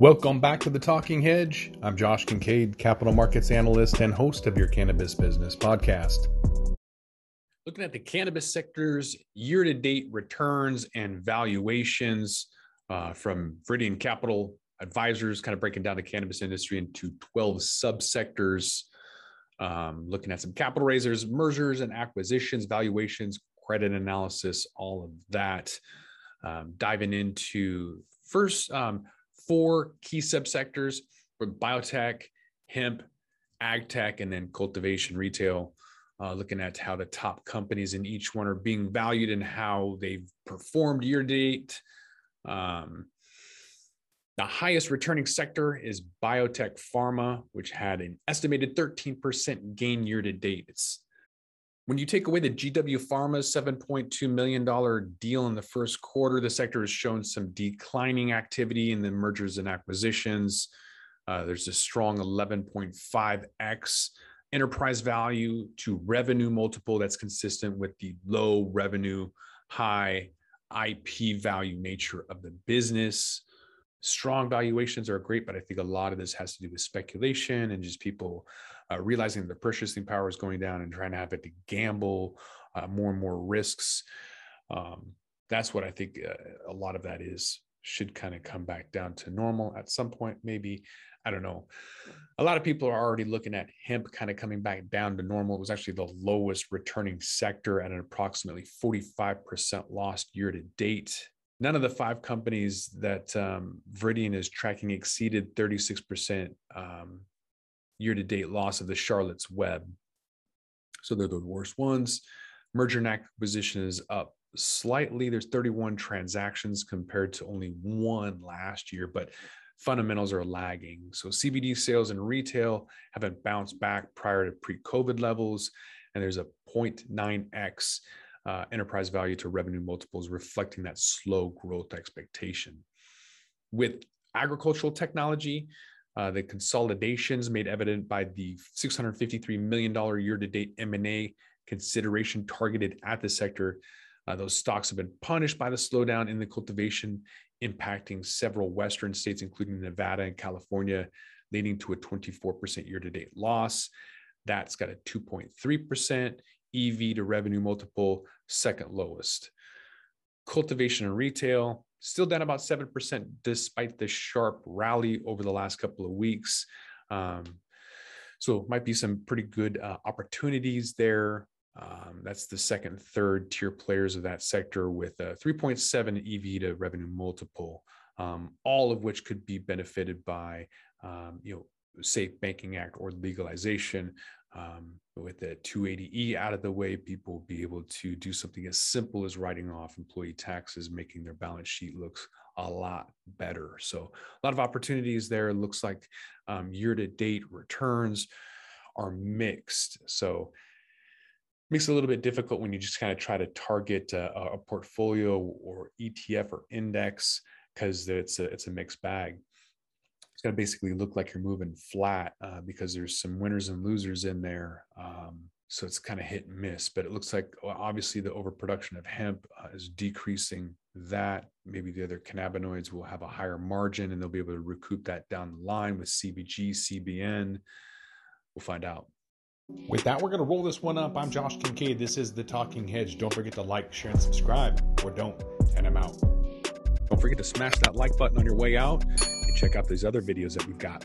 Welcome back to the Talking Hedge. I'm Josh Kincaid, capital markets analyst and host of your cannabis business podcast. Looking at the cannabis sector's year to date returns and valuations uh, from Viridian Capital Advisors, kind of breaking down the cannabis industry into 12 subsectors, um, looking at some capital raisers, mergers and acquisitions, valuations, credit analysis, all of that. Um, diving into first, um, four key subsectors with biotech, hemp, ag tech, and then cultivation retail. Uh, looking at how the top companies in each one are being valued and how they've performed year to date. Um, the highest returning sector is biotech pharma, which had an estimated 13% gain year to date. It's when you take away the GW Pharma's $7.2 million deal in the first quarter, the sector has shown some declining activity in the mergers and acquisitions. Uh, there's a strong 11.5x enterprise value to revenue multiple that's consistent with the low revenue, high IP value nature of the business. Strong valuations are great, but I think a lot of this has to do with speculation and just people uh, realizing the purchasing power is going down and trying to have it to gamble uh, more and more risks. Um, that's what I think uh, a lot of that is should kind of come back down to normal at some point, maybe. I don't know. A lot of people are already looking at hemp kind of coming back down to normal. It was actually the lowest returning sector at an approximately 45% lost year to date. None of the five companies that um, Viridian is tracking exceeded 36% um, year to date loss of the Charlotte's Web. So they're the worst ones. Merger and acquisition is up slightly. There's 31 transactions compared to only one last year, but fundamentals are lagging. So CBD sales and retail haven't bounced back prior to pre COVID levels. And there's a 0.9x uh, enterprise value to revenue multiples reflecting that slow growth expectation. With agricultural technology, uh, the consolidations made evident by the $653 million year-to-date M&A consideration targeted at the sector. Uh, those stocks have been punished by the slowdown in the cultivation, impacting several Western states, including Nevada and California, leading to a 24% year-to-date loss. That's got a 2.3% EV to revenue multiple, second lowest. Cultivation and retail, still down about 7% despite the sharp rally over the last couple of weeks. Um, so might be some pretty good uh, opportunities there. Um, that's the second, third tier players of that sector with a 3.7 EV to revenue multiple, um, all of which could be benefited by, um, you know, Safe Banking Act or legalization. Um, with the 280E out of the way, people will be able to do something as simple as writing off employee taxes, making their balance sheet looks a lot better. So a lot of opportunities there. It looks like um, year-to-date returns are mixed. So makes it a little bit difficult when you just kind of try to target a, a portfolio or ETF or index because it's a it's a mixed bag it's going to basically look like you're moving flat uh, because there's some winners and losers in there. Um, so it's kind of hit and miss, but it looks like obviously the overproduction of hemp uh, is decreasing that. Maybe the other cannabinoids will have a higher margin and they'll be able to recoup that down the line with CBG, CBN. We'll find out. With that, we're going to roll this one up. I'm Josh Kincaid. This is The Talking Hedge. Don't forget to like, share, and subscribe, or don't, and I'm out. Don't forget to smash that like button on your way out check out these other videos that we've got.